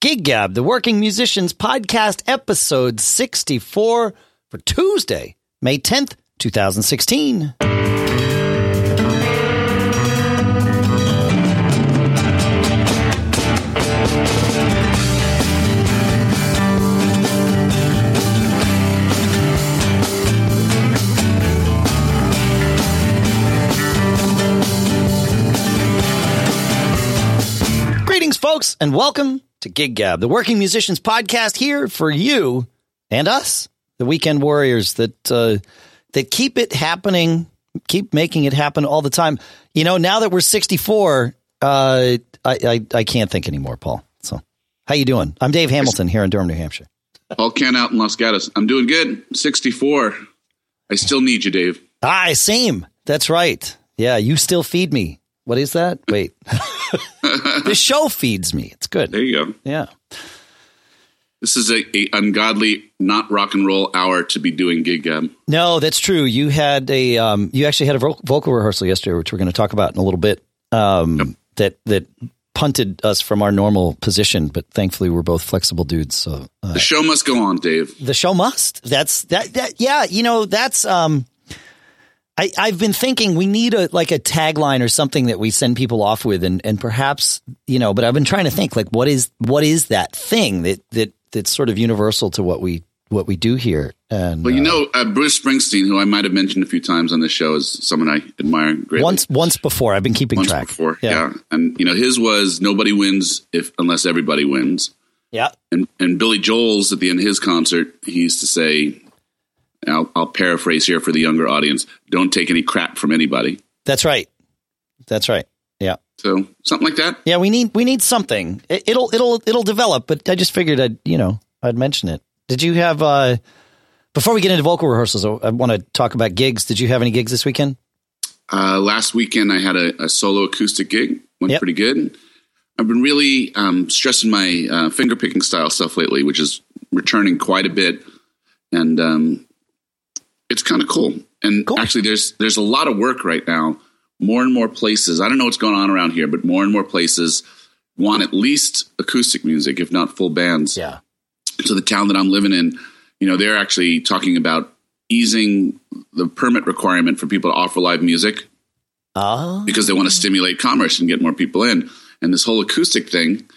Gig Gab, the Working Musicians Podcast, episode 64 for Tuesday, May 10th, 2016. Greetings, folks, and welcome to Gig Gab, the Working Musicians Podcast, here for you and us, the weekend warriors that uh, that keep it happening, keep making it happen all the time. You know, now that we're sixty four, uh, I, I I can't think anymore, Paul. So, how you doing? I'm Dave Hamilton here in Durham, New Hampshire. Paul Kent out in Los Gatos. I'm doing good. 64. I still need you, Dave. Ah, same. That's right. Yeah, you still feed me. What is that? Wait. the show feeds me. It's good. There you go. Yeah. This is a, a ungodly, not rock and roll hour to be doing gig gab. No, that's true. You had a um, you actually had a vocal rehearsal yesterday, which we're going to talk about in a little bit. Um, Yep. That that punted us from our normal position, but thankfully we're both flexible dudes. So uh, The show must go on, Dave. the show must. That's that that yeah. You know that's um. I, I've been thinking we need a like a tagline or something that we send people off with, and and perhaps you know. But I've been trying to think like what is what is that thing that that that's sort of universal to what we what we do here. And Well, you uh, know, uh, Bruce Springsteen, who I might have mentioned a few times on this show, is someone I admire greatly. once once before I've been keeping Once track. before, yeah. And you know, his was nobody wins if unless everybody wins. yeah. And and Billy Joel's at the end of his concert, he used to say, I'll, I'll paraphrase here for the younger audience: "Don't take any crap from anybody." That's right. That's right. Yeah. So something like that. Yeah, we need we need something. It, it'll it'll it'll develop, but I just figured I'd you know I'd mention it. Did you have uh before we get into vocal rehearsals? I, I want to talk about gigs. Did you have any gigs this weekend? Uh, last weekend, I had a, a solo acoustic gig. Went Yep. pretty good. I've been really um, stressing my uh, finger picking style stuff lately, which is returning quite a bit, and um, it's kind of cool. And Cool. actually, there's there's a lot of work right now. More and more places. I don't know what's going on around here, but more and more places want at least acoustic music, if not full bands Yeah. to the town that I'm living in, you know, they're actually talking about easing the permit requirement for people to offer live music Ah. because they want to stimulate commerce and get more people in. And this whole acoustic thing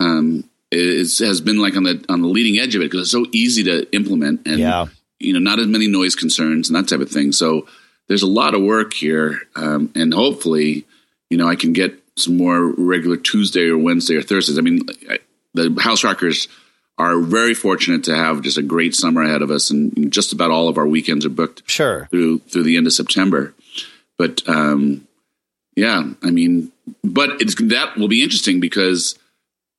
um, is has been like on the on the leading edge of it because it's so easy to implement and Yeah. You know not as many noise concerns and that type of thing. So there's a lot of work here, um, and hopefully, you know, I can get some more regular Tuesday or Wednesday or Thursdays. I mean, I, the House Rockers are very fortunate to have just a great summer ahead of us, and just about all of our weekends are booked Sure. through through the end of September. But um, yeah, I mean, but it's that will be interesting because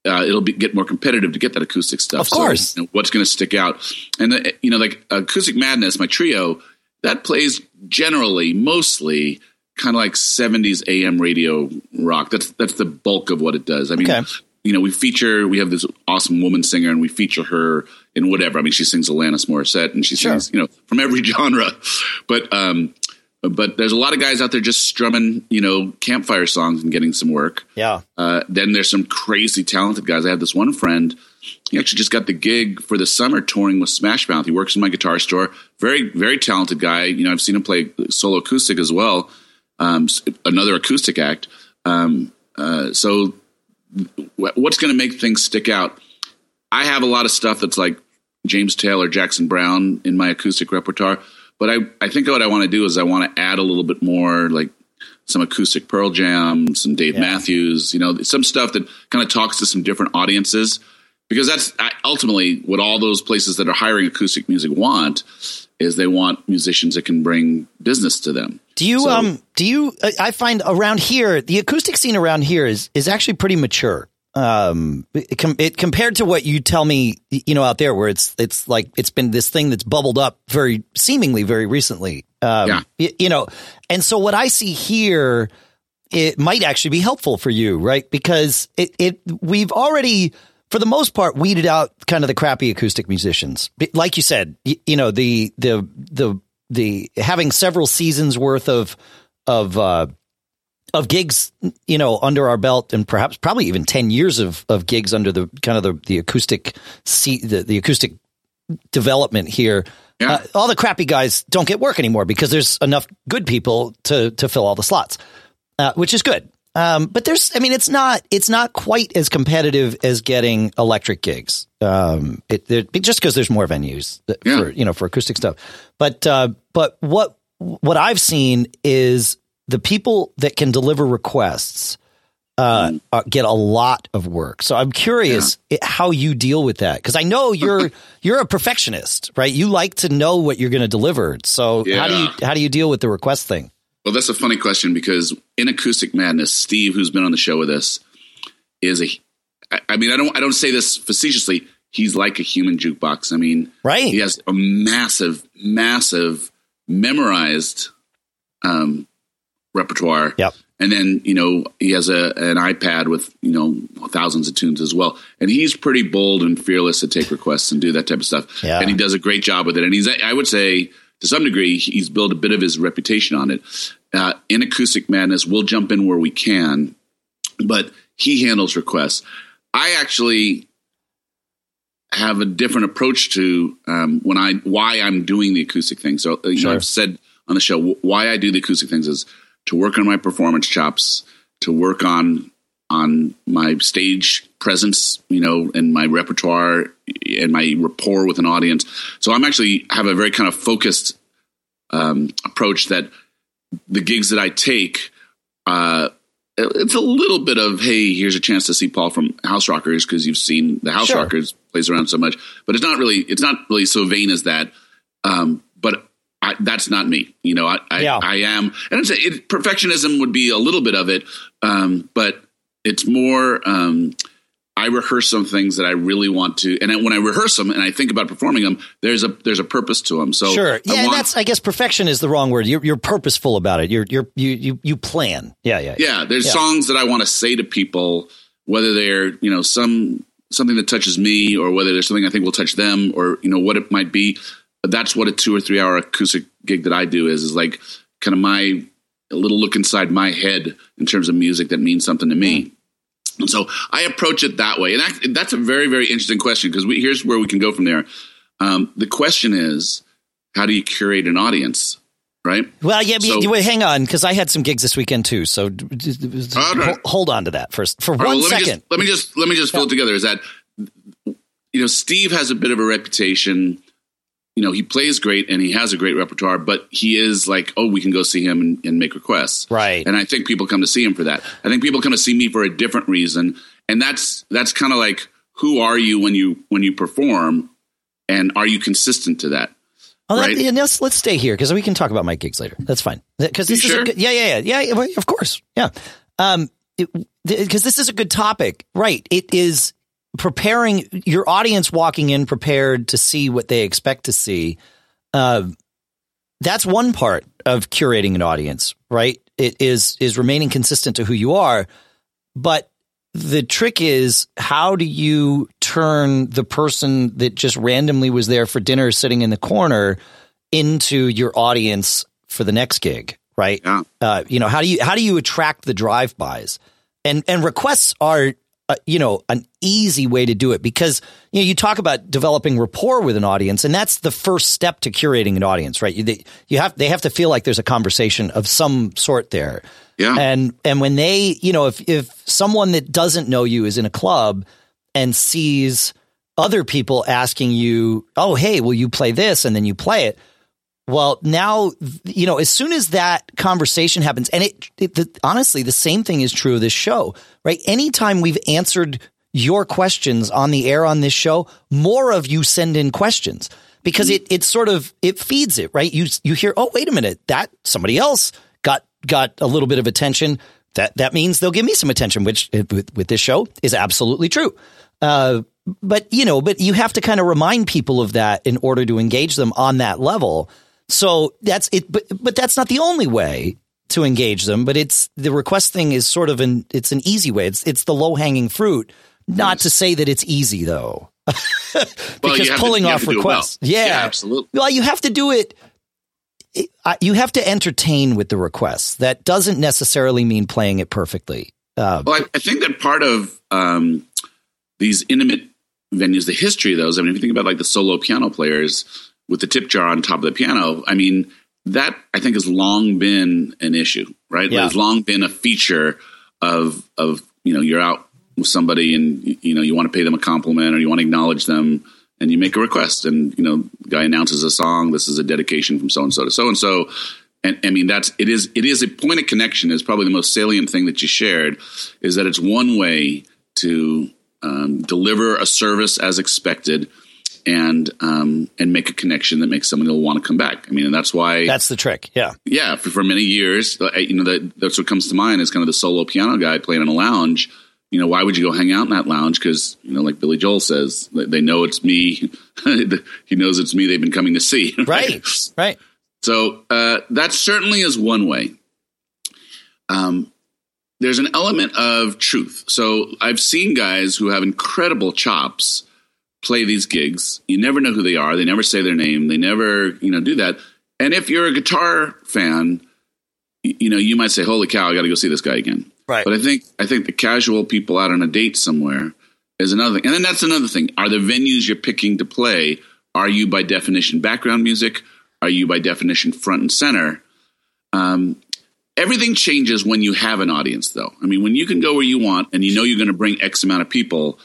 uh, it'll be, get more competitive to get that acoustic stuff. Of course. So, you know, what's going to stick out? And uh, you know, like Acoustic Madness, my trio that plays generally, mostly. Kind of like '70s AM radio rock. That's that's the bulk of what it does. I mean, Okay. you know, we feature we have this awesome woman singer, and we feature her in whatever. I mean, she sings Alanis Morissette, and she Sure. sings you know from every genre. But um, but there's a lot of guys out there just strumming you know campfire songs and getting some work. Yeah. Uh, then there's some crazy talented guys. I have this one friend. He actually just got the gig for the summer touring with Smash Mouth. He works in my guitar store. Very, very talented guy. You know, I've seen him play solo acoustic as well. Um, another acoustic act. Um, uh, so, what's going to make things stick out? I have a lot of stuff that's like James Taylor, Jackson Browne in my acoustic repertoire. But I, I think what I want to do is I want to add a little bit more like some acoustic Pearl Jam, some Dave Yeah. Matthews, you know, some stuff that kind of talks to some different audiences. Because that's ultimately what all those places that are hiring acoustic music want is they want musicians that can bring business to them. Do you So- um do you I- I find around here the acoustic scene around here is is actually pretty mature. Um it, com- it compared to what you tell me you know out there where it's it's like it's been this thing that's bubbled up very seemingly very recently. Um Yeah. y- you know. And so what I see here it might actually be helpful for you, right? Because it, it we've already, for the most part, weeded out kind of the crappy acoustic musicians. Like you said, you, you know the the the the having several seasons worth of of uh, of gigs, you know, under our belt, and perhaps probably even ten years of of gigs under the kind of the the acoustic seat, the, the acoustic development here. Yeah. Uh, all the crappy guys don't get work anymore because there's enough good people to to fill all the slots, uh, which is good. Um, but there's, I mean, it's not it's not quite as competitive as getting electric gigs. Um, it, it just because there's more venues that, Yeah. for you know for acoustic stuff. But uh, but what what I've seen is the people that can deliver requests uh, uh, get a lot of work. So I'm curious i- how you deal with that because I know you're you're a perfectionist, right? You like to know what you're going to deliver. So how do you how do you deal with the request thing? Well, that's a funny question because in Acoustic Madness, Steve, who's been on the show with us, is a. I- I mean, I don't. I don't say this facetiously. He's like a human jukebox. I mean, Right. He has a massive, massive memorized um, repertoire. Yep. And then you know he has a an iPad with you know thousands of tunes as well, and he's pretty bold and fearless to take requests and do that type of stuff. Yeah. And he does a great job with it. And he's I would say to some degree he's built a bit of his reputation on it. Uh, in Acoustic Madness, we'll jump in where we can, but he handles requests. I actually have a different approach to um, when I why I'm doing the acoustic thing. So uh, you Sure. know I've said on the show why I do the acoustic things is to work on my performance chops, to work on on my stage presence, you know, and my repertoire and my rapport with an audience. So I'm actually have a very kind of focused um, approach that the gigs that I take, uh, it's a little bit of hey, here's a chance to see Paul from House Rockers because you've seen the House Sure. Rockers plays around so much, but it's not really it's not really so vain as that. Um, but I, that's not me, you know. I I, Yeah. I am, and it's, it, perfectionism would be a little bit of it, um, but it's more. Um, I rehearse some things that I really want to, and then when I rehearse them and I think about performing them, there's a there's a purpose to them. So Sure. I Yeah, and want- that's I guess perfection is the wrong word. You're you're purposeful about it. You're you're you you you plan. Yeah, yeah. yeah there's Yeah. songs that i want to say to people whether they're you know some something that touches me or whether there's something i think will touch them or you know what it might be that's what a two or three hour acoustic gig that i do is is like kind of my a little look inside my head in terms of music that means something to me and so i approach it that way and that, that's a very very interesting question because here's where we can go from there um, the question is how do you curate an audience right Well, yeah, So- wait, hang on, because I had some gigs this weekend too. So right. ho- hold on to that first for All right, one well, let second. Me just, let me just let me just fill it together. Is that you know Steve has a bit of a reputation. You know he plays great and he has a great repertoire, but he is like, oh, we can go see him and, and make requests, Right. And I think people come to see him for that. I think people come to see me for a different reason, and that's that's kind of like, who are you when you when you perform, and are you consistent to that? Oh, right. yeah, let's let's stay here because we can talk about my gigs later. That's fine. Because this You is sure? good, yeah, yeah, yeah, yeah, well, Of course, yeah. Um, because this is a good topic, right? It is preparing your audience walking in prepared to see what they expect to see. Uh, that's one part of curating an audience, right? It is is remaining consistent to who you are, but the trick is how do you turn the person that just randomly was there for dinner sitting in the corner into your audience for the next gig right Yeah. uh, you know how do you how do you attract the drive-bys and and requests are uh, you know an easy way to do it because you know you talk about developing rapport with an audience and that's the first step to curating an audience right you, they, you have they have to feel like there's a conversation of some sort there Yeah. and and when they, you know, if if someone that doesn't know you is in a club and sees other people asking you, "Oh, hey, will you play this?" and then you play it. Well, now you know. As soon as that conversation happens, and it, it the, honestly, the same thing is true of this show, right? Anytime we've answered your questions on the air on this show, more of you send in questions because it it sort of it feeds it, right? You you hear, oh, wait a minute, that somebody else got got a little bit of attention. That that means they'll give me some attention, which with, with this show is absolutely true. Uh, but you know, but you have to kind of remind people of that in order to engage them on that level. So that's it. But but that's not the only way to engage them. But it's the request thing is sort of an it's an easy way. It's it's the low hanging fruit. Not to say that it's easy though, because to- pulling off to do it well. requests, yeah. Yeah, absolutely. Well, you have to do it you have to entertain with the requests. That doesn't necessarily mean playing it perfectly. Uh, well, I, I, think that part of um, these intimate venues, the history of those. I mean, if you think about like the solo piano players with the tip jar on top of the piano, I mean, that I think has long been an issue, right? Yeah. There's long been a feature of of you know you're out with somebody and you know you want to pay them a compliment or you want to acknowledge them and you make a request and you know the guy announces a song this is a dedication from so and so to so and so and I mean that's it is it is a point of connection is probably the most salient thing that you shared is that it's one way to um, deliver a service as expected and um, and make a connection that makes someone will want to come back. I mean, and that's why that's the trick. Yeah, yeah. For, for many years, uh, you know, that, that's what comes to mind is kind of the solo piano guy playing in a lounge. You know, why would you go hang out in that lounge? Because you know, like Billy Joel says, they know it's me. he knows it's me. They've been coming to see. Right, right. right. So uh, that certainly is one way. Um, there's an element of truth. So I've seen guys who have incredible chops play these gigs. You never know who they are. They never say their name. They never, you know, do that. And if you're a guitar fan, you know, you might say, "Holy cow, I got to go see this guy again." Right. But I think I think the casual people out on a date somewhere is another thing. And then that's another thing. Are the venues you're picking to play are you by definition background music? Are you by definition front and center? Um, everything changes when you have an audience, though. I mean, when you can go where you want and you know you're going to bring X amount of people,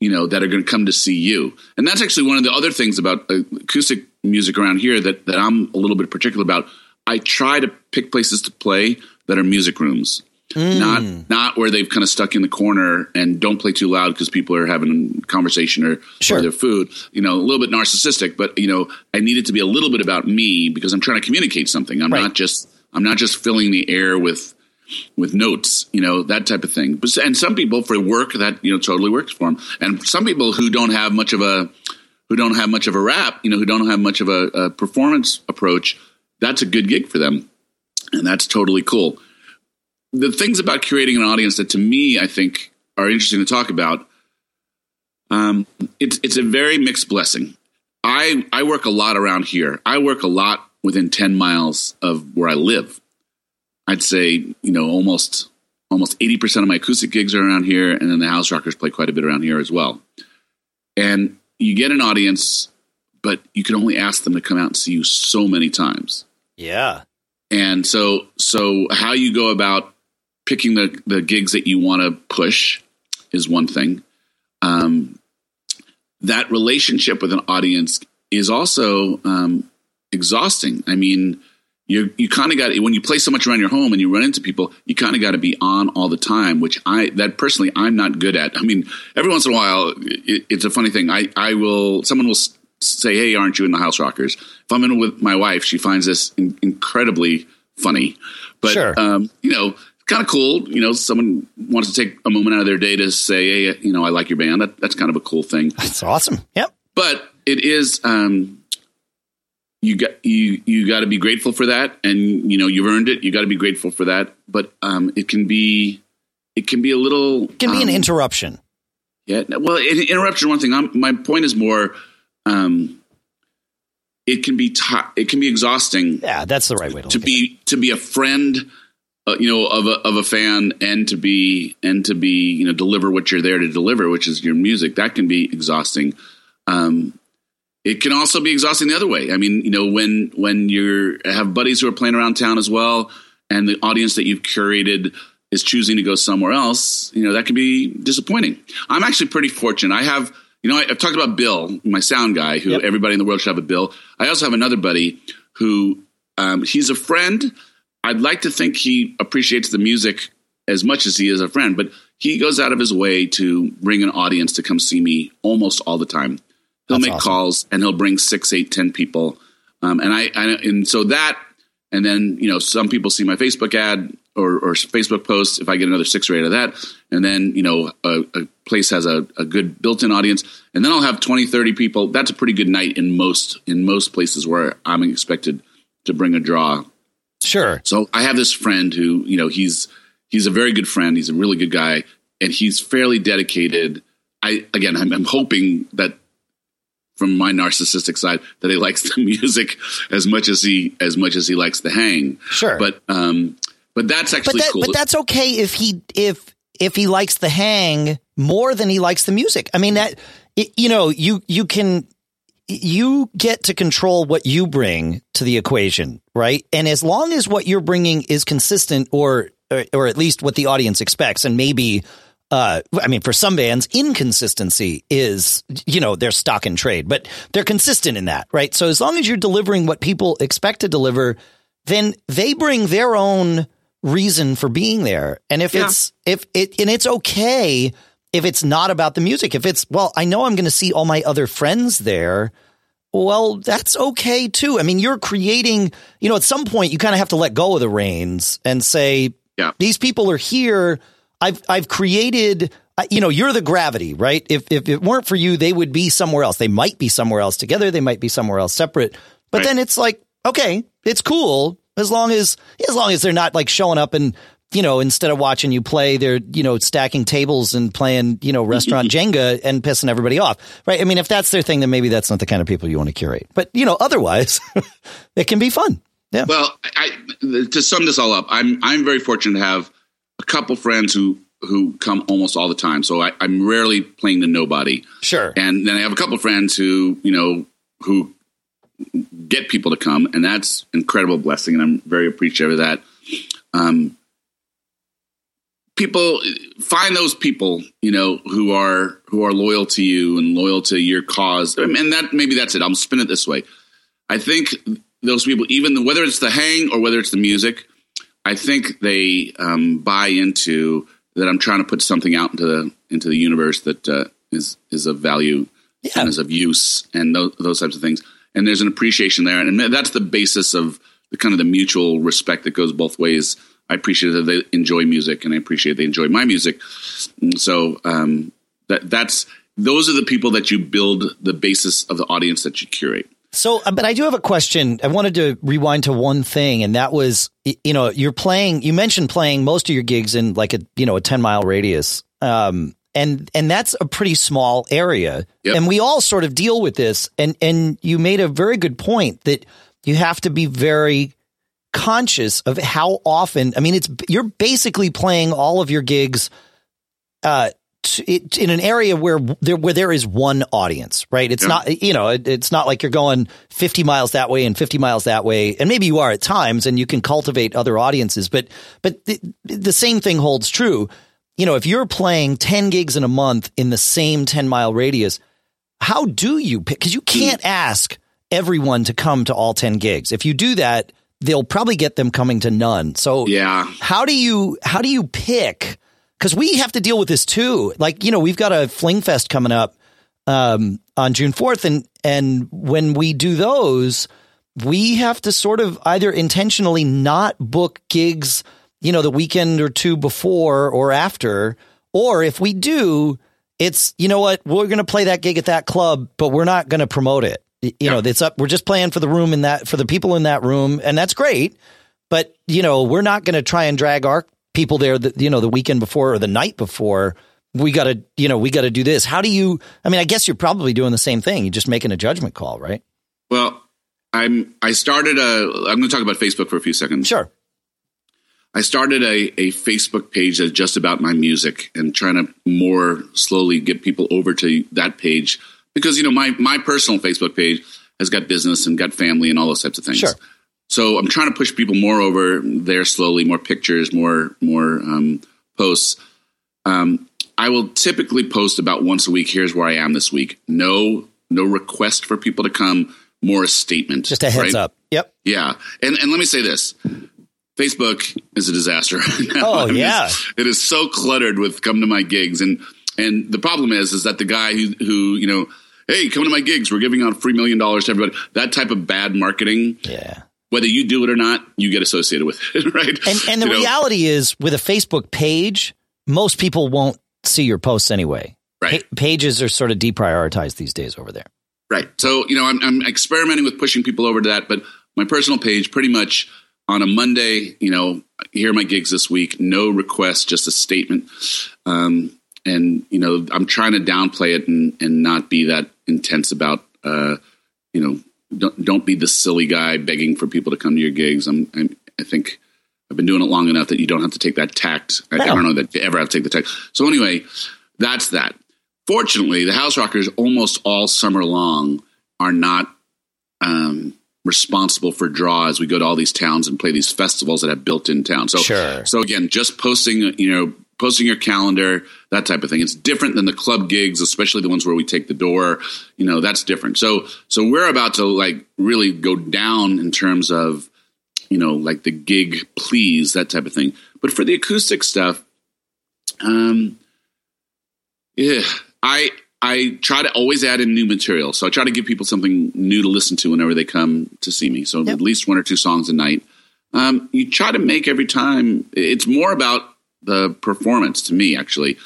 you know, that are going to come to see you. And that's actually one of the other things about acoustic music around here that, that I'm a little bit particular about. I try to pick places to play that are music rooms. Mm. Not not where they've kind of stuck in the corner and don't play too loud because people are having a conversation or, sure. or their food. You know, a little bit narcissistic, but you know, I need it to be a little bit about me because I'm trying to communicate something. I'm right. not just I'm not just filling the air with with notes, you know, that type of thing. And some people for work that, you know, totally works for them. And some people who don't have much of a, who don't have much of a rap, you know, who don't have much of a, a performance approach, that's a good gig for them. And that's totally cool. The things about curating an audience that to me, I think are interesting to talk about. Um, it's, it's a very mixed blessing. I, I work a lot around here. I work a lot within 10 miles of where I live. I'd say, you know, almost almost 80% of my acoustic gigs are around here and then the house rockers play quite a bit around here as well. And you get an audience but you can only ask them to come out and see you so many times. Yeah. And so so how you go about picking the the gigs that you want to push is one thing. Um, that relationship with an audience is also um, exhausting. I mean, you you kind of got when you play so much around your home and you run into people, you kind of got to be on all the time, which I that personally I'm not good at. I mean, every once in a while, it, it's a funny thing. I I will someone will say, "Hey, aren't you in the House Rockers?" If I'm in with my wife, she finds this in, incredibly funny. But sure. um, you know, kind of cool. You know, someone wants to take a moment out of their day to say, "Hey, you know, I like your band." That, that's kind of a cool thing. That's awesome. Yep. But it is. Um, you got you you got to be grateful for that and you know you've earned it you got to be grateful for that. But um it can be it can be a little it can um, be an um, interruption. Yeah well an interruption one thing I'm, my point is more um it can be t- it can be exhausting yeah that's the right way to, to be to be a friend uh, you know of a of a fan and to be and to be you know deliver what you're there to deliver which is your music. That can be exhausting. Um it can also be exhausting the other way. I mean, you know, when when you have buddies who are playing around town as well, and the audience that you've curated is choosing to go somewhere else, you know, that can be disappointing. I'm actually pretty fortunate. I have, you know, I, have talked about Bill, my sound guy, who yep. everybody in the world should have a Bill. I also have another buddy who um, he's a friend. I'd like to think he appreciates the music as much as he is a friend, but he goes out of his way to bring an audience to come see me almost all the time. He'll That's make awesome. calls and he'll bring six, eight, ten people. Um, and I, I, and so that, and then you know, some people see my Facebook ad or, or Facebook post. If I get another six or eight of that, and then you know, a, a place has a, a, good built-in audience, and then I'll have 20, 30 people. That's a pretty good night in most in most places where I'm expected to bring a draw. Sure. So I have this friend who you know he's he's a very good friend. He's a really good guy, and he's fairly dedicated. I again, I'm, I'm hoping that from my narcissistic side that he likes the music as much as he as much as he likes the hang. Sure, but um, but that's actually but that, cool. But that's okay if he if if he likes the hang more than he likes the music. I mean that you know you you can you get to control what you bring to the equation, right? And as long as what you're bringing is consistent or or, or at least what the audience expects and maybe uh, I mean, for some bands, inconsistency is, you know, their stock and trade, but they're consistent in that, right? So as long as you're delivering what people expect to deliver, then they bring their own reason for being there. And if yeah. it's, if it, and it's okay if it's not about the music. If it's, well, I know I'm going to see all my other friends there. Well, that's okay too. I mean, you're creating, you know, at some point you kind of have to let go of the reins and say, yeah. these people are here I've I've created uh, you know you're the gravity right? If if it weren't for you they would be somewhere else. They might be somewhere else together. They might be somewhere else separate. But right. then it's like okay it's cool. As long as as long as they're not like showing up and you know instead of watching you play they're you know stacking tables and playing you know restaurant jenga and pissing everybody off right? I mean if that's their thing then maybe that's not the kind of people you want to curate. But you know otherwise it can be fun. Yeah. Well I, to sum this all up i'm i'm very fortunate to have a couple friends who who come almost all the time. So I, am rarely playing to nobody. Sure. And then I have a couple friends who you know who get people to come, and that's incredible blessing, and I'm very appreciative of that. Um, people find those people you know who are who are loyal to you and loyal to your cause, and that maybe that's it. I'll spin it this way. I think those people, even whether it's the hang or whether it's the music, I think they um, buy into that. I'm trying to put something out into the into the universe that uh, is is of value yeah. and is of use and those, those types of things. And there's an appreciation there, and that's the basis of the kind of the mutual respect that goes both ways. I appreciate that they enjoy music, and I appreciate they enjoy my music. And so um, that that's those are the people that you build the basis of the audience that you curate. So, uh, but I do have a question. I wanted to rewind to one thing, and that was, you know, you're playing. You mentioned playing most of your gigs in like a, you know, a ten mile radius, um, and and that's a pretty small area. Yep. And we all sort of deal with this. And and you made a very good point that you have to be very conscious of how often. I mean, it's you're basically playing all of your gigs uh, in an area where there where there is one audience, right? It's yeah. not you know it, it's not like you're going 50 miles that way and 50 miles that way, and maybe you are at times, and you can cultivate other audiences, but but the, the same thing holds true. You know, if you're playing 10 gigs in a month in the same 10 mile radius, how do you pick? Because you can't ask everyone to come to all 10 gigs. If you do that, they'll probably get them coming to none. So yeah, how do you how do you pick? Because we have to deal with this too. Like, you know, we've got a Fling Fest coming up um, on June 4th. And, and when we do those, we have to sort of either intentionally not book gigs, you know, the weekend or two before or after. Or if we do, it's, you know what, we're going to play that gig at that club, but we're not going to promote it. You yeah. know, it's up. We're just playing for the room in that, for the people in that room. And that's great. But, you know, we're not going to try and drag our people there that you know the weekend before or the night before we got to you know we got to do this. How do you i mean i guess you're probably doing the same thing. You're just making a judgment call right? Well i'm i started a i'm going to talk about facebook for a few seconds. Sure. I started a, a facebook page that's just about my music and trying to more slowly get people over to that page because you know my my personal facebook page has got business and got family and all those types of things. Sure so I'm trying to push people more over there slowly, more pictures, more more um, posts. Um, I will typically post about once a week. Here's where I am this week. No, no request for people to come. More a statement. Just a heads right? up. Yep. Yeah, and and let me say this: Facebook is a disaster. oh yeah, it is so cluttered with come to my gigs, and and the problem is is that the guy who who you know hey, come to my gigs. We're giving out free million dollars to everybody. That type of bad marketing. Yeah whether you do it or not, you get associated with it, right? And, and the you reality is, with a Facebook page, most people won't see your posts anyway. Right. Pa- pages are sort of deprioritized these days over there. Right. So, you know, I'm, I'm experimenting with pushing people over to that, but my personal page, pretty much on a Monday, you know, here are my gigs this week. No request, just a statement. Um, and you know, I'm trying to downplay it and, and not be that intense about uh, you know, don't don't be the silly guy begging for people to come to your gigs. I'm, I'm I think I've been doing it long enough that you don't have to take that tact. I, I don't know that you ever have to take the tact. So anyway, that's that. Fortunately, the House Rockers almost all summer long are not um, responsible for draws. We go to all these towns and play these festivals that have built-in town. So, Sure. so again, just posting, you know, posting your calendar, that type of thing. It's different than the club gigs, especially the ones where we take the door. You know, that's different. So, so we're about to like really go down in terms of, you know, like the gig please, that type of thing. But for the acoustic stuff, um, yeah, I I try to always add in new material. So I try to give people something new to listen to whenever they come to see me. So Yep. at least one or two songs a night. Um, you try to make every time. It's more about the performance to me, actually.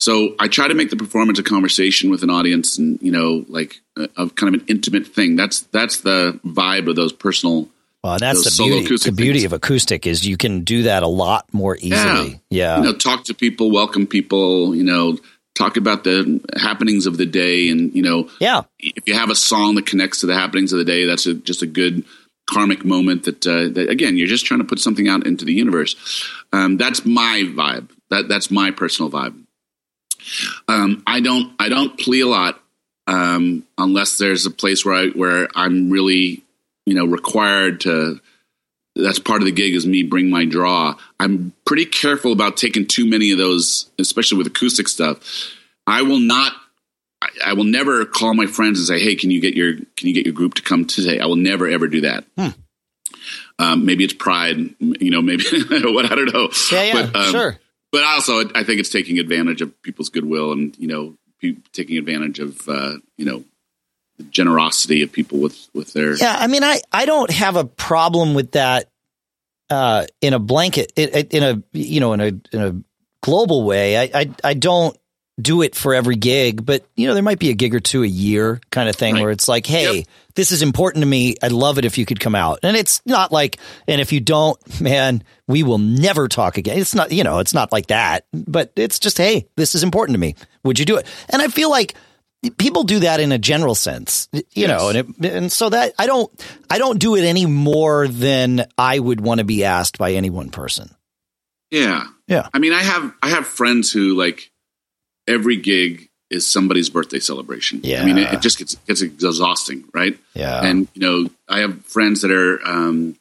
So I try to make the performance a conversation with an audience, and you know, like uh, a, a kind of an intimate thing. That's that's the vibe of those personal. Well, that's the beauty. The beauty things. of acoustic is you can do that a lot more easily. Yeah. you know, talk to people, welcome people. You know, talk about the happenings of the day, and you know, yeah. if you have a song that connects to the happenings of the day, that's a, just a good karmic moment. That, uh, that again, you're just trying to put something out into the universe. Um, that's my vibe. That that's my personal vibe. Um, I don't I don't plea a lot um, unless there's a place where I where I'm really you know required to. That's part of the gig is me bring my draw. I'm pretty careful about taking too many of those, especially with acoustic stuff. I will not I, will never call my friends and say, "Hey, can you get your can you get your group to come today?" I will never ever do that. Um, maybe it's pride, you know. Maybe what I don't know. Yeah. Yeah. But, um, sure. But also, I think it's taking advantage of people's goodwill and you know, pe- taking advantage of uh, you know, the generosity of people with with their. Yeah, I mean, I, I don't have a problem with that uh, in a blanket, in, in a you know, in a in a global way. I, I I don't do it for every gig, but you know, there might be a gig or two a year kind of thing Right. where it's like, hey, Yep. this is important to me. I'd love it if you could come out. And it's not like, and if you don't, man, we will never talk again. It's not, you know, it's not like that, but it's just, hey, this is important to me. Would you do it? And I feel like people do that in a general sense, you know, and it, and so that I don't, I don't do it any more than I would want to be asked by any one person. Yeah. Yeah. I mean, I have I have friends who like every gig is somebody's birthday celebration. Yeah. I mean, it, it just gets gets exhausting, right? Yeah. And you know, I have friends that are um,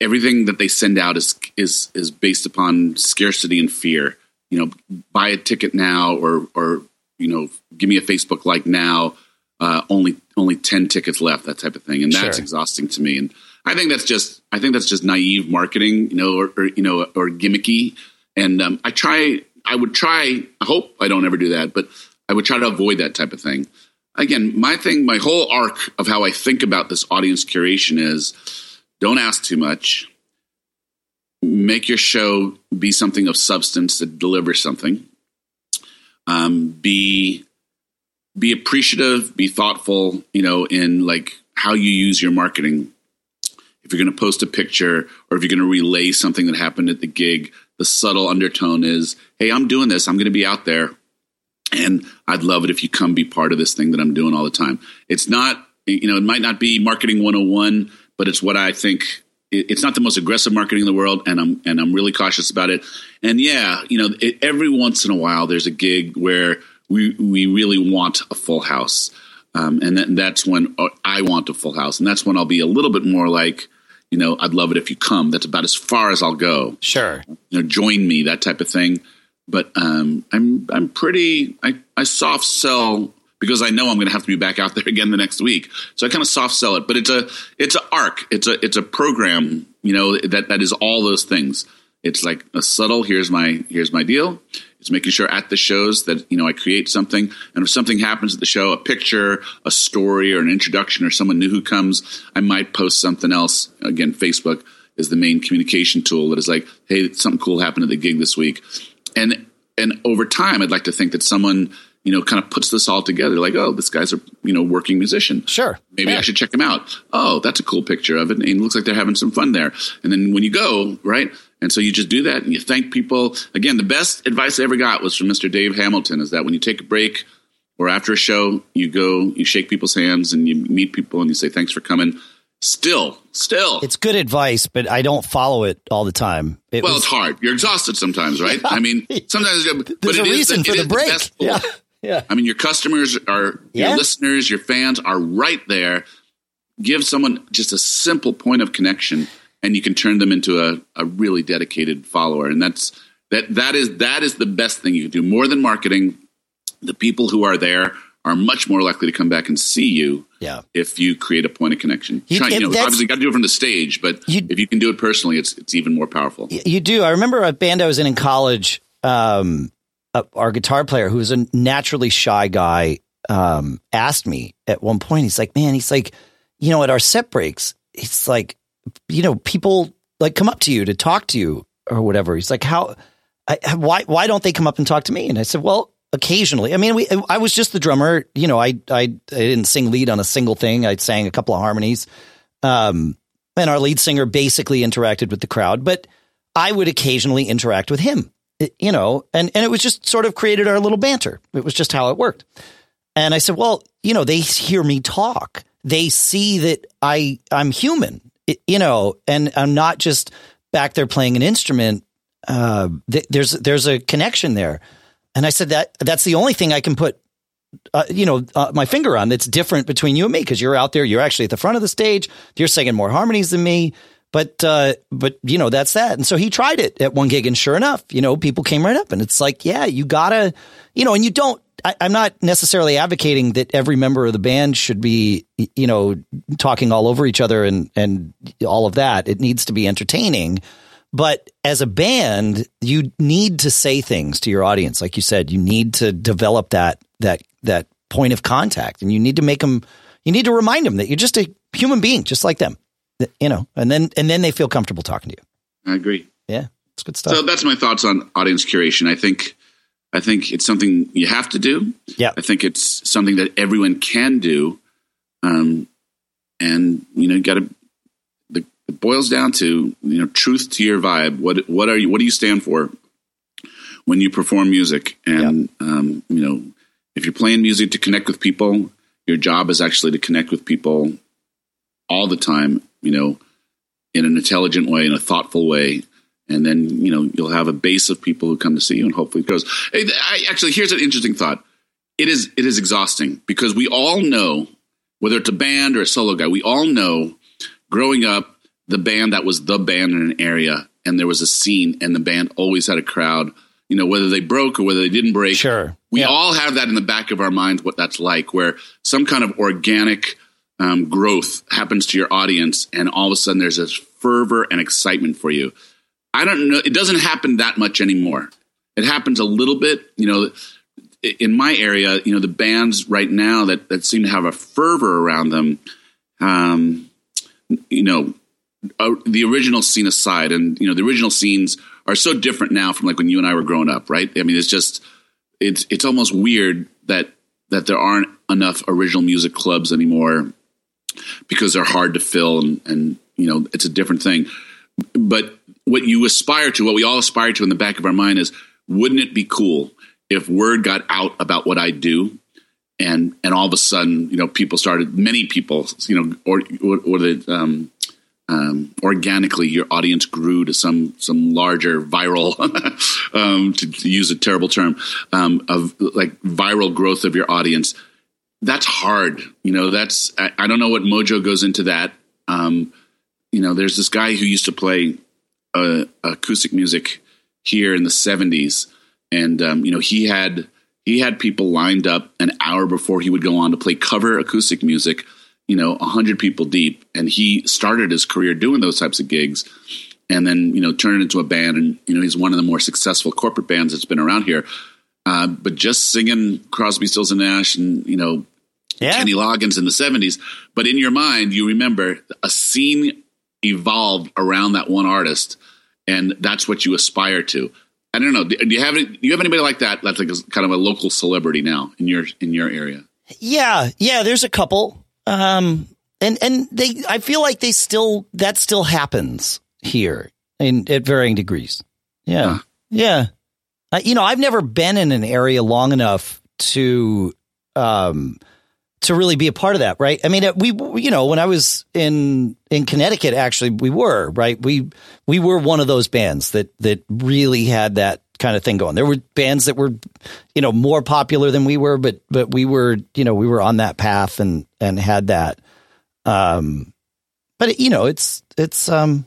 everything that they send out is is is based upon scarcity and fear. You know, buy a ticket now, or or you know, give me a Facebook like now. Uh, only only ten tickets left, that type of thing, and that's Sure. exhausting to me. And I think that's just I think that's just naive marketing, you know, or, or you know, or gimmicky. And um, I try, I would try. I hope I don't ever do that, but I would try to avoid that type of thing. Again, my thing, my whole arc of how I think about this audience curation is: don't ask too much. Make your show be something of substance that delivers something. Um, be be appreciative, be thoughtful, you know, in like how you use your marketing. If you're going to post a picture or if you're going to relay something that happened at the gig, the subtle undertone is, "Hey, I'm doing this. I'm going to be out there, and I'd love it if you come be part of this thing that I'm doing all the time." It's not, you know, it might not be marketing 101, but it's what I think. It's not the most aggressive marketing in the world, and I'm and I'm really cautious about it. And yeah, you know, it, every once in a while, there's a gig where we we really want a full house, um, and that, that's when uh, I want a full house, and that's when I'll be a little bit more like, you know, I'd love it if you come. That's about as far as I'll go. Sure. You know, join me, that type of thing. But um, I'm I'm pretty I, I soft sell because I know I'm going to have to be back out there again the next week. So I kind of soft sell it. But it's a it's an arc. It's a it's a program. You know that that is all those things. It's like a subtle. Here's my here's my deal. It's making sure at the shows that you know I create something, and if something happens at the show, a picture, a story, or an introduction, or someone new who comes, I might post something else. Again, Facebook is the main communication tool that is like, hey, something cool happened at the gig this week, and and over time, I'd like to think that someone you know kind of puts this all together, like, oh, this guy's a you know working musician. Sure. Maybe Yeah. I should check him out. Oh, that's a cool picture of it. And it looks like they're having some fun there. And then when you go, right? And so you just do that and you thank people. Again, the best advice I ever got was from Mr. Dave Hamilton is that when you take a break or after a show, you go, you shake people's hands and you meet people and you say, thanks for coming. Still, still. It's good advice, but I don't follow it all the time. It well, was, it's hard. You're exhausted sometimes, right? I mean, sometimes there's a reason the, for the break. The yeah. Yeah. I mean, your customers are, yeah. your listeners, your fans are right there. Give someone just a simple point of connection and you can turn them into a, a really dedicated follower. And that's, that, that is, that is the best thing you can do more than marketing. The people who are there are much more likely to come back and see you yeah. if you create a point of connection. You, Try, you know, obviously, got to do it from the stage, but you, if you can do it personally, it's it's even more powerful. You do. I remember a band I was in in college. Um, uh, our guitar player, who was a naturally shy guy, um, asked me at one point. He's like, "Man, he's like, you know, at our set breaks, it's like, you know, people like come up to you to talk to you or whatever." He's like, "How? I, why? Why don't they come up and talk to me?" And I said, "Well." occasionally. I mean, we, I was just the drummer. You know, I, I, I didn't sing lead on a single thing. I sang a couple of harmonies. Um, and our lead singer basically interacted with the crowd, but I would occasionally interact with him, you know, and, and it was just sort of created our little banter. It was just how it worked. And I said, well, you know, they hear me talk. They see that I, I'm human, you know, and I'm not just back there playing an instrument. Uh, th- there's, there's a connection there. And I said that that's the only thing I can put, uh, you know, uh, my finger on that's different between you and me because you're out there, you're actually at the front of the stage, you're singing more harmonies than me. But uh, but you know that's that, and so he tried it at one gig, and sure enough, you know people came right up, and it's like, yeah, you gotta, you know, and you don't. I, I'm not necessarily advocating that every member of the band should be, you know, talking all over each other and and all of that. It needs to be entertaining but as a band, you need to say things to your audience. Like you said, you need to develop that, that, that point of contact and you need to make them, you need to remind them that you're just a human being, just like them, you know, and then, and then they feel comfortable talking to you. I agree. Yeah. It's good stuff. So that's my thoughts on audience curation. I think, I think it's something you have to do. Yeah. I think it's something that everyone can do. Um, and you know, you got to it boils down to you know truth to your vibe. What what are you? What do you stand for when you perform music? And um, you know, if you're playing music to connect with people, your job is actually to connect with people all the time. You know, in an intelligent way, in a thoughtful way. And then you know you'll have a base of people who come to see you, and hopefully it goes. I, actually, here's an interesting thought. It is it is exhausting because we all know, whether it's a band or a solo guy, we all know growing up the band that was the band in an area and there was a scene and the band always had a crowd you know whether they broke or whether they didn't break sure we yeah. all have that in the back of our minds what that's like where some kind of organic um, growth happens to your audience and all of a sudden there's this fervor and excitement for you i don't know it doesn't happen that much anymore it happens a little bit you know in my area you know the bands right now that, that seem to have a fervor around them um, you know uh, the original scene aside, and you know the original scenes are so different now from like when you and I were growing up, right? I mean, it's just it's it's almost weird that that there aren't enough original music clubs anymore because they're hard to fill, and and you know it's a different thing. But what you aspire to, what we all aspire to in the back of our mind is, wouldn't it be cool if word got out about what I do? And and all of a sudden, you know, people started. Many people, you know, or or, or the um, um, organically your audience grew to some some larger viral um, to, to, use a terrible term um, of like viral growth of your audience that's hard you know that's I, I don't know what mojo goes into that um, you know there's this guy who used to play uh, acoustic music here in the 70s and um, you know he had he had people lined up an hour before he would go on to play cover acoustic music you know, 100 people deep. And he started his career doing those types of gigs and then, you know, turned it into a band. And, you know, he's one of the more successful corporate bands that's been around here. Uh, but just singing Crosby, Stills, and Nash and, you know, yeah. Kenny Loggins in the 70s. But in your mind, you remember a scene evolved around that one artist. And that's what you aspire to. I don't know. Do you have do you have anybody like that? That's like a, kind of a local celebrity now in your in your area. Yeah, yeah. There's a couple. Um, and and they, I feel like they still that still happens here in at varying degrees. Yeah, huh. yeah. Uh, you know, I've never been in an area long enough to um, to really be a part of that, right? I mean, uh, we, you know, when I was in in Connecticut, actually, we were right. We we were one of those bands that that really had that kind of thing going. There were bands that were, you know, more popular than we were, but but we were, you know, we were on that path and and had that. Um, but you know, it's it's um,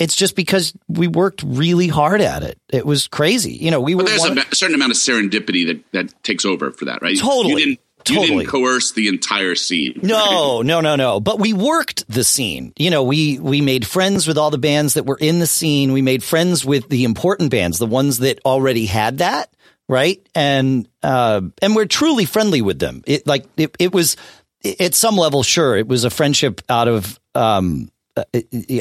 it's just because we worked really hard at it. It was crazy. You know, we But were. there's a, certain amount of serendipity that, that takes over for that, right? Totally. You didn't, you Totally. didn't coerce the entire scene. No, no, no, no. But we worked the scene. You know, we we made friends with all the bands that were in the scene. We made friends with the important bands, the ones that already had that, right? And uh, and we're truly friendly with them. It like it, it was at some level, sure, it was a friendship out of um uh,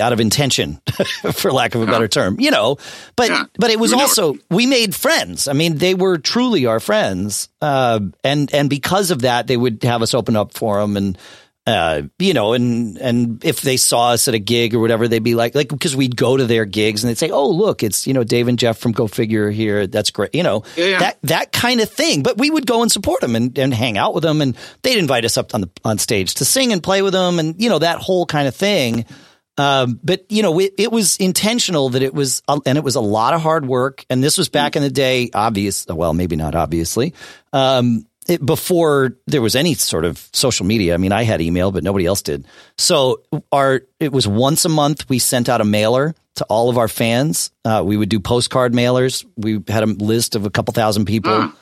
out of intention, for lack of a better term, you know. But Yeah. but it was also we made friends. I mean, they were truly our friends, uh, and and because of that, they would have us open up for them, and uh, you know, and and if they saw us at a gig or whatever, they'd be like, like because we'd go to their gigs and they'd say, "Oh, look, it's you know Dave and Jeff from Go Figure here. That's great," you know, Yeah, yeah. that that kind of thing. But we would go and support them and, and hang out with them, and they'd invite us up on the on stage to sing and play with them, and you know that whole kind of thing. Um, but you know, it, it was intentional that it was, and it was a lot of hard work. And this was back in the day, obvious. Well, maybe not obviously. Um, it, before there was any sort of social media. I mean, I had email, but nobody else did. So our, it was once a month. We sent out a mailer to all of our fans. Uh, we would do postcard mailers. We had a list of a couple thousand people. Ah.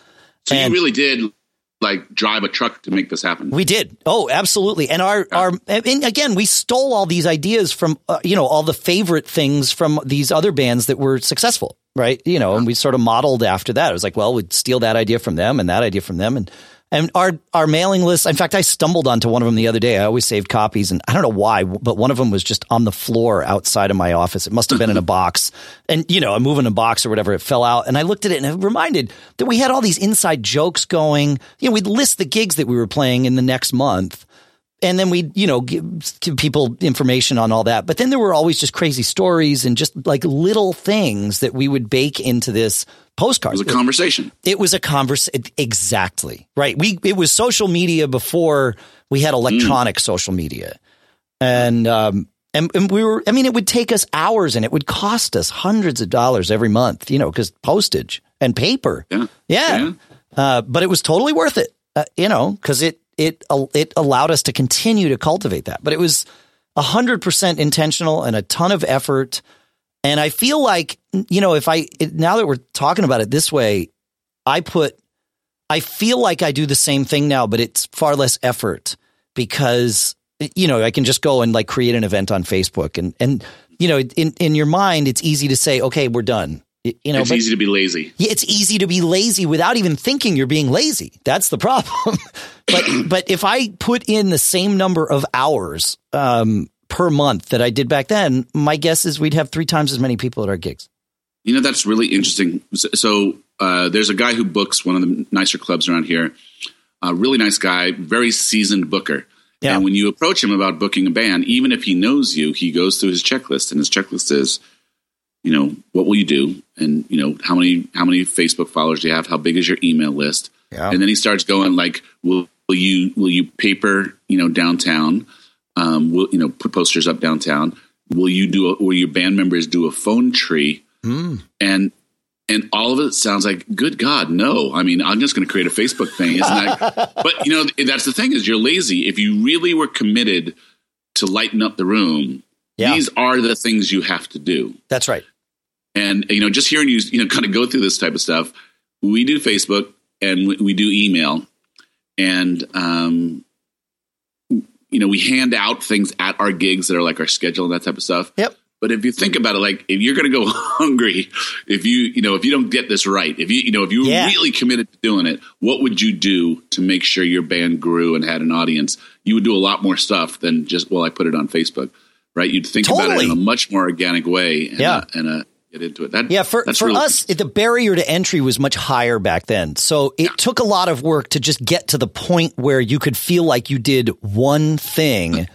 So And- you really did like drive a truck to make this happen. We did. Oh, absolutely. And our, our, and again, we stole all these ideas from, uh, you know, all the favorite things from these other bands that were successful, right? You know, and we sort of modeled after that. It was like, well, we'd steal that idea from them and that idea from them. And, and our, our mailing list, in fact, I stumbled onto one of them the other day. I always saved copies and I don't know why, but one of them was just on the floor outside of my office. It must have been in a box and, you know, I'm moving a box or whatever. It fell out and I looked at it and it reminded that we had all these inside jokes going. You know, we'd list the gigs that we were playing in the next month and then we, you know, give, give people information on all that. But then there were always just crazy stories and just like little things that we would bake into this postcard. It was a conversation. It was a converse exactly right. We it was social media before we had electronic social media, and um and, and we were. I mean, it would take us hours, and it would cost us hundreds of dollars every month. You know, because postage and paper. Yeah. Yeah. Yeah. Uh, but it was totally worth it. Uh, you know, because it it it allowed us to continue to cultivate that. But it was hundred percent intentional and a ton of effort. And I feel like you know, if I it, now that we're talking about it this way, I put I feel like I do the same thing now, but it's far less effort because you know I can just go and like create an event on Facebook and and you know in in your mind it's easy to say okay we're done you know it's but- easy to be lazy. yeah, it's easy to be lazy without even thinking you're being lazy. That's the problem. but but if I put in the same number of hours um, per month that I did back then, my guess is we'd have three times as many people at our gigs. You know, that's really interesting. So, uh, there's a guy who books one of the nicer clubs around here. A really nice guy, very seasoned booker. Yeah. And when you approach him about booking a band, even if he knows you, he goes through his checklist, and his checklist is, you know, what will you do, and you know, how many how many Facebook followers do you have? How big is your email list? Yeah. And then he starts going like, will, will you will you paper you know downtown? Um, will you know put posters up downtown? Will you do? A, will your band members do a phone tree? and and all of it sounds like good god no i mean i'm just going to create a facebook thing isn't that but you know that's the thing is you're lazy if you really were committed to lighten up the room Yeah. these are the things you have to do That's right. And you know just hearing you you know kind of go through this type of stuff we do facebook and we, we do email and um you know we hand out things at our gigs that are like our schedule and that type of stuff Yep. but if you think about it, like if you're going to go hungry, if you you know if you don't get this right, if you you know if you were Yeah. really committed to doing it, what would you do to make sure your band grew and had an audience? You would do a lot more stuff than just well, I put it on Facebook, right? You'd think about it in a much more organic way, and, Yeah. uh, and uh, get into it. That Yeah, for for really- us, the barrier to entry was much higher back then. So it took a lot of work to just get to the point where you could feel like you did one thing.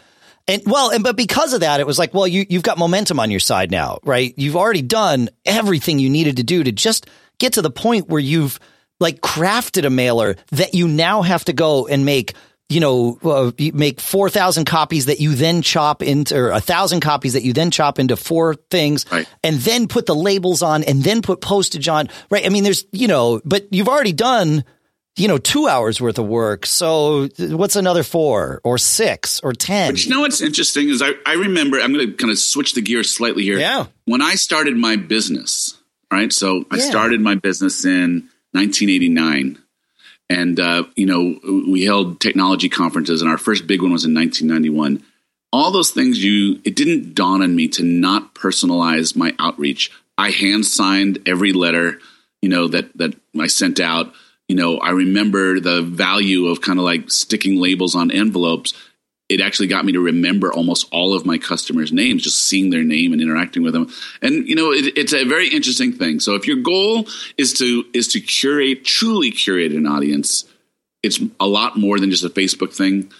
And well, and but because of that, it was like, well, you you've got momentum on your side now, right? You've already done everything you needed to do to just get to the point where you've like crafted a mailer that you now have to go and make you know, uh, make 4,000 copies that you then chop into, or a thousand copies that you then chop into four things Right. and then put the labels on and then put postage on. Right. I mean, there's, you know, but you've already done, you know, two hours worth of work. So what's another four or six or 10? But you know what's interesting is I, I remember I'm going to kind of switch the gear slightly here. Yeah. When I started my business, right? So I Yeah. started my business in 1989, and uh, you know we held technology conferences, and our first big one was in 1991. All those things you it didn't dawn on me to not personalize my outreach. I hand signed every letter, you know that that I sent out. You know, I remember the value of kind of like sticking labels on envelopes it actually got me to remember almost all of my customers' names, just seeing their name and interacting with them. And you know, it, it's a very interesting thing. So if your goal is to is to curate, truly curate an audience, it's a lot more than just a Facebook thing.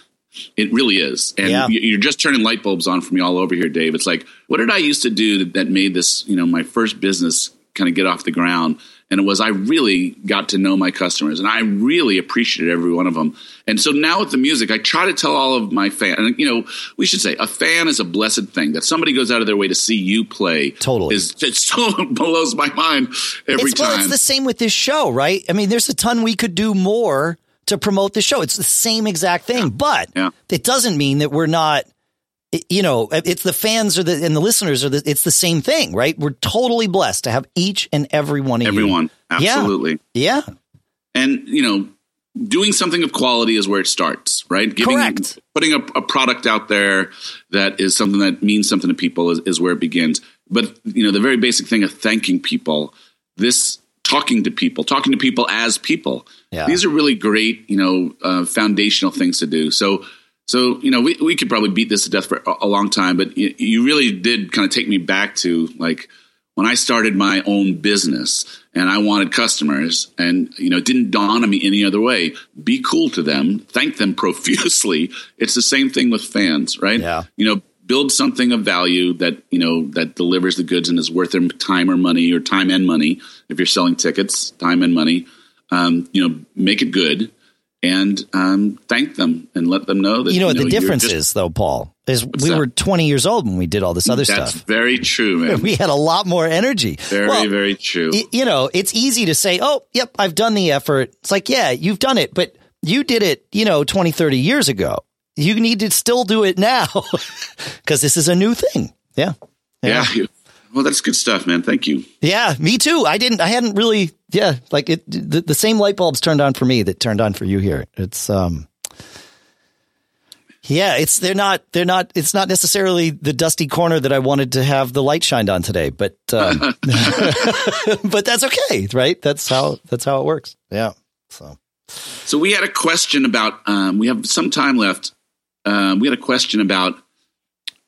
It really is, and Yeah. you- you're just turning light bulbs on for me all over here, Dave. It's like, what did I used to do that, that made this, you know, my first business kind of get off the ground? And it was I really got to know my customers, and I really appreciated every one of them. And so now with the music, I try to tell all of my fans, and you know, we should say a fan is a blessed thing. That somebody goes out of their way to see you play, Totally. is it so blows my mind every it's, well, time. it's the same with this show, right? I mean, there's a ton we could do more to promote the show. It's the same exact thing, but Yeah. it doesn't mean that we're not. You know, it's the fans or the and the listeners are the. It's the same thing, right? We're totally blessed to have each and every one of you. Everyone, Yeah. absolutely. Yeah, and you know doing something of quality is where it starts right giving Correct. putting a, a product out there that is something that means something to people is, is where it begins but you know the very basic thing of thanking people this talking to people talking to people as people Yeah. these are really great you know uh, foundational things to do so so you know we, we could probably beat this to death for a, long time but you, you really did kind of take me back to like when I started my own business and I wanted customers and you know it didn't dawn on me any other way. Be cool to them thank them profusely. It's the same thing with fans right? Yeah. you know build something of value that you know that delivers the goods and is worth their time or money or time and money. If you're selling tickets time and money. Um, you know make it good and um, thank them and let them know that you know what the you're difference just- is, though, Paul. Is we that? were 20 years old when we did all this other that's stuff. very true man We had a lot more energy. very Well, very true y- you know, it's easy to say, oh, yep, I've done the effort. It's like, yeah, you've done it, but you did it, you know, 20, 30 years ago. You need to still do it now because this is a new thing. Yeah. yeah. you- well that's good stuff man thank you Yeah, me too. I didn't, I hadn't really, yeah, like it, the, the same light bulbs turned on for me that turned on for you here. It's, um, yeah, it's, they're not, they're not, it's not necessarily the dusty corner that I wanted to have the light shined on today, but, um, but that's okay, right? That's how, that's how it works. Yeah. So, So we had a question about. Um, we have some time left. Um, we had a question about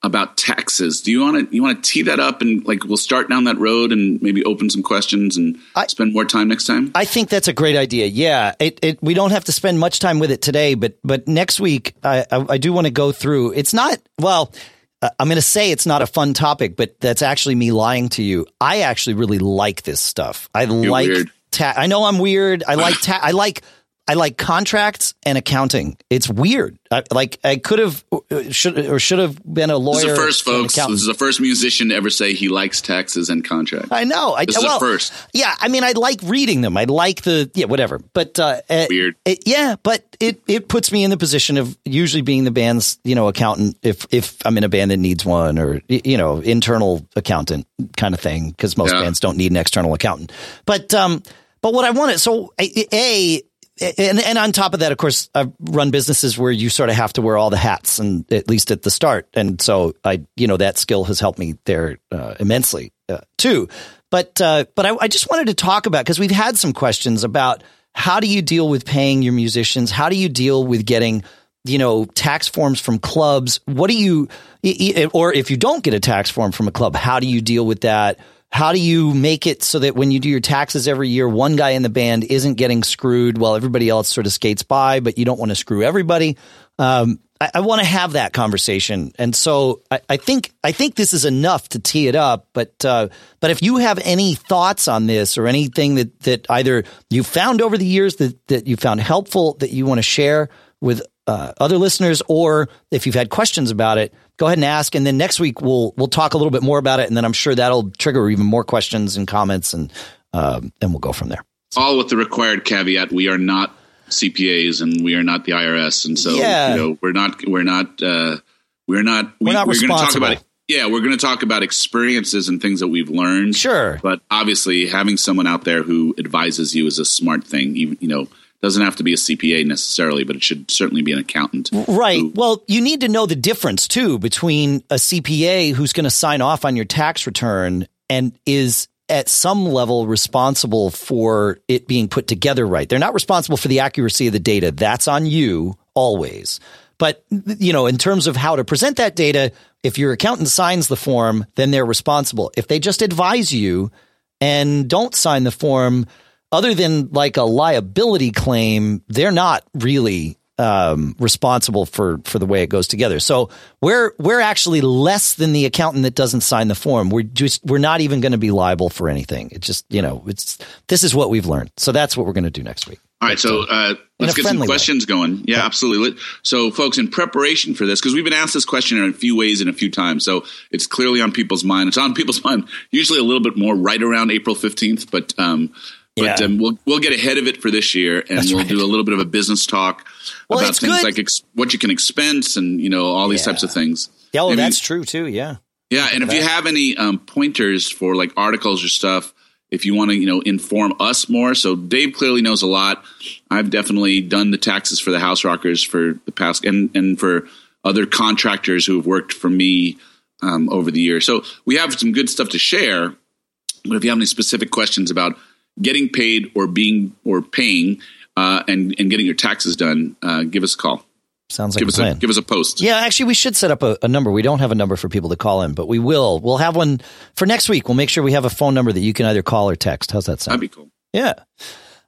about taxes. Do you want to you want to tee that up and like we'll start down that road and maybe open some questions and I- spend more time next time? I think that's a great idea. Yeah, it, it we don't have to spend much time with it today, but but next week I I, I do want to go through. It's not well. uh, I'm going to say it's not a fun topic, but that's actually me lying to you. I actually really like this stuff. I like. weird. Ta- I know I'm weird. I like. Ta- I like. I like contracts and accounting. It's weird. I, like I could have, uh, should or should have been a lawyer. this is the first, folks. This is the first musician to ever say he likes taxes and contracts. I know. I, This is well, first. Yeah, I mean, I like reading them. I like the yeah, whatever. But uh, uh, Weird. it- yeah, but it it puts me in the position of usually being the band's you know accountant if if I'm in a band that needs one or you know internal accountant kind of thing because most Yeah. bands don't need an external accountant. But um, but what I wanted so a. and and on top of that, of course, I've run businesses where you sort of have to wear all the hats, and at least at the start, and so I, you know, that skill has helped me there uh, immensely uh, too. But uh, but I, I just wanted to talk about because we've had some questions about how do you deal with paying your musicians? How do you deal with getting you know tax forms from clubs? What do you, i- i- or if you don't get a tax form from a club, how do you deal with that? How do you make it so that when you do your taxes every year, one guy in the band isn't getting screwed while everybody else sort of skates by, but you don't want to screw everybody. Um, I, I want to have that conversation, and so I, I, think I think this is enough to tee it up. But uh, but if you have any thoughts on this or anything that that either you found over the years that that you found helpful that you want to share with uh, other listeners, or if you've had questions about it, go ahead and ask. And then next week we'll we'll talk a little bit more about it, and then I'm sure that'll trigger even more questions and comments, and um, and we'll go from there. All with the required caveat: we are not CPAs and we are not the IRS, and so yeah. you know we're not we're not uh, we're not we, we're not we're responsible. Talk about it. Yeah, we're going to talk about experiences and things that we've learned. Sure, but obviously having someone out there who advises you is a smart thing. Even you know doesn't have to be a CPA necessarily, but it should certainly be an accountant. Right. Who, well, you need to know the difference too between a CPA who's going to sign off on your tax return and is at some level responsible for it being put together right. They're not responsible for the accuracy of the data. That's on you always. But you know, in terms of how to present that data, if your accountant signs the form, then they're responsible. If they just advise you and don't sign the form, other than like a liability claim, they're not really um, responsible for for the way it goes together. So we're we're actually less than the accountant that doesn't sign the form. We're just we're not even going to be liable for anything. It's just you know it's this is what we've learned. So that's what we're going to do next week. All right, so uh, let's get some questions way. going. Yeah, yeah, absolutely. So, folks, in preparation for this, because we've been asked this question in a few ways and a few times, so it's clearly on people's mind. It's on people's mind usually a little bit more right around April fifteenth, but um, but yeah. um, we'll we'll get ahead of it for this year, and That's we'll right. do a little bit of a business talk well, about things good. like ex- what you can expense and you know all these yeah. types of things. Yeah, well, that's true too. Yeah, yeah. And if you have any um, pointers for like articles or stuff, if you want to you know inform us more, so Dave clearly knows a lot. I've definitely done the taxes for the House Rockers for the past, and and for other contractors who have worked for me um, over the years. So we have some good stuff to share. But if you have any specific questions about getting paid or being or paying uh, and and getting your taxes done, uh, give us a call. Sounds like give a us plan. A, give us a post. Yeah, actually, we should set up a, a, number. We don't have a number for people to call in, but we will. We'll have one for next week. We'll make sure we have a phone number that you can either call or text. How's that sound? That'd be cool. Yeah.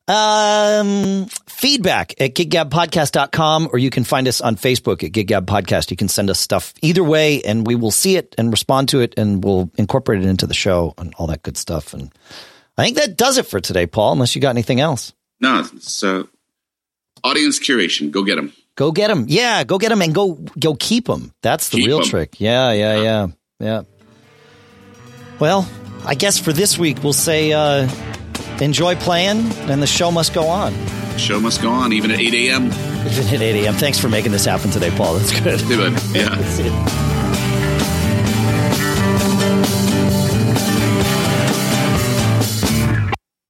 Um, feedback at giggabpodcast.com or you can find us on Facebook at giggab podcast. You can send us stuff either way and we will see it and respond to it and we'll incorporate it into the show and all that good stuff. And I think that does it for today, Paul, unless you got anything else. No, so uh, audience curation. Go get them. Go get them. Yeah, go get them and go go keep them. That's the keep real trick. Yeah, yeah, yeah, yeah. Well, I guess for this week we'll say uh, enjoy playing, and the show must go on. The show must go on, even at eight a.m. Even at eight a.m. Thanks for making this happen today, Paul. That's good. Yeah.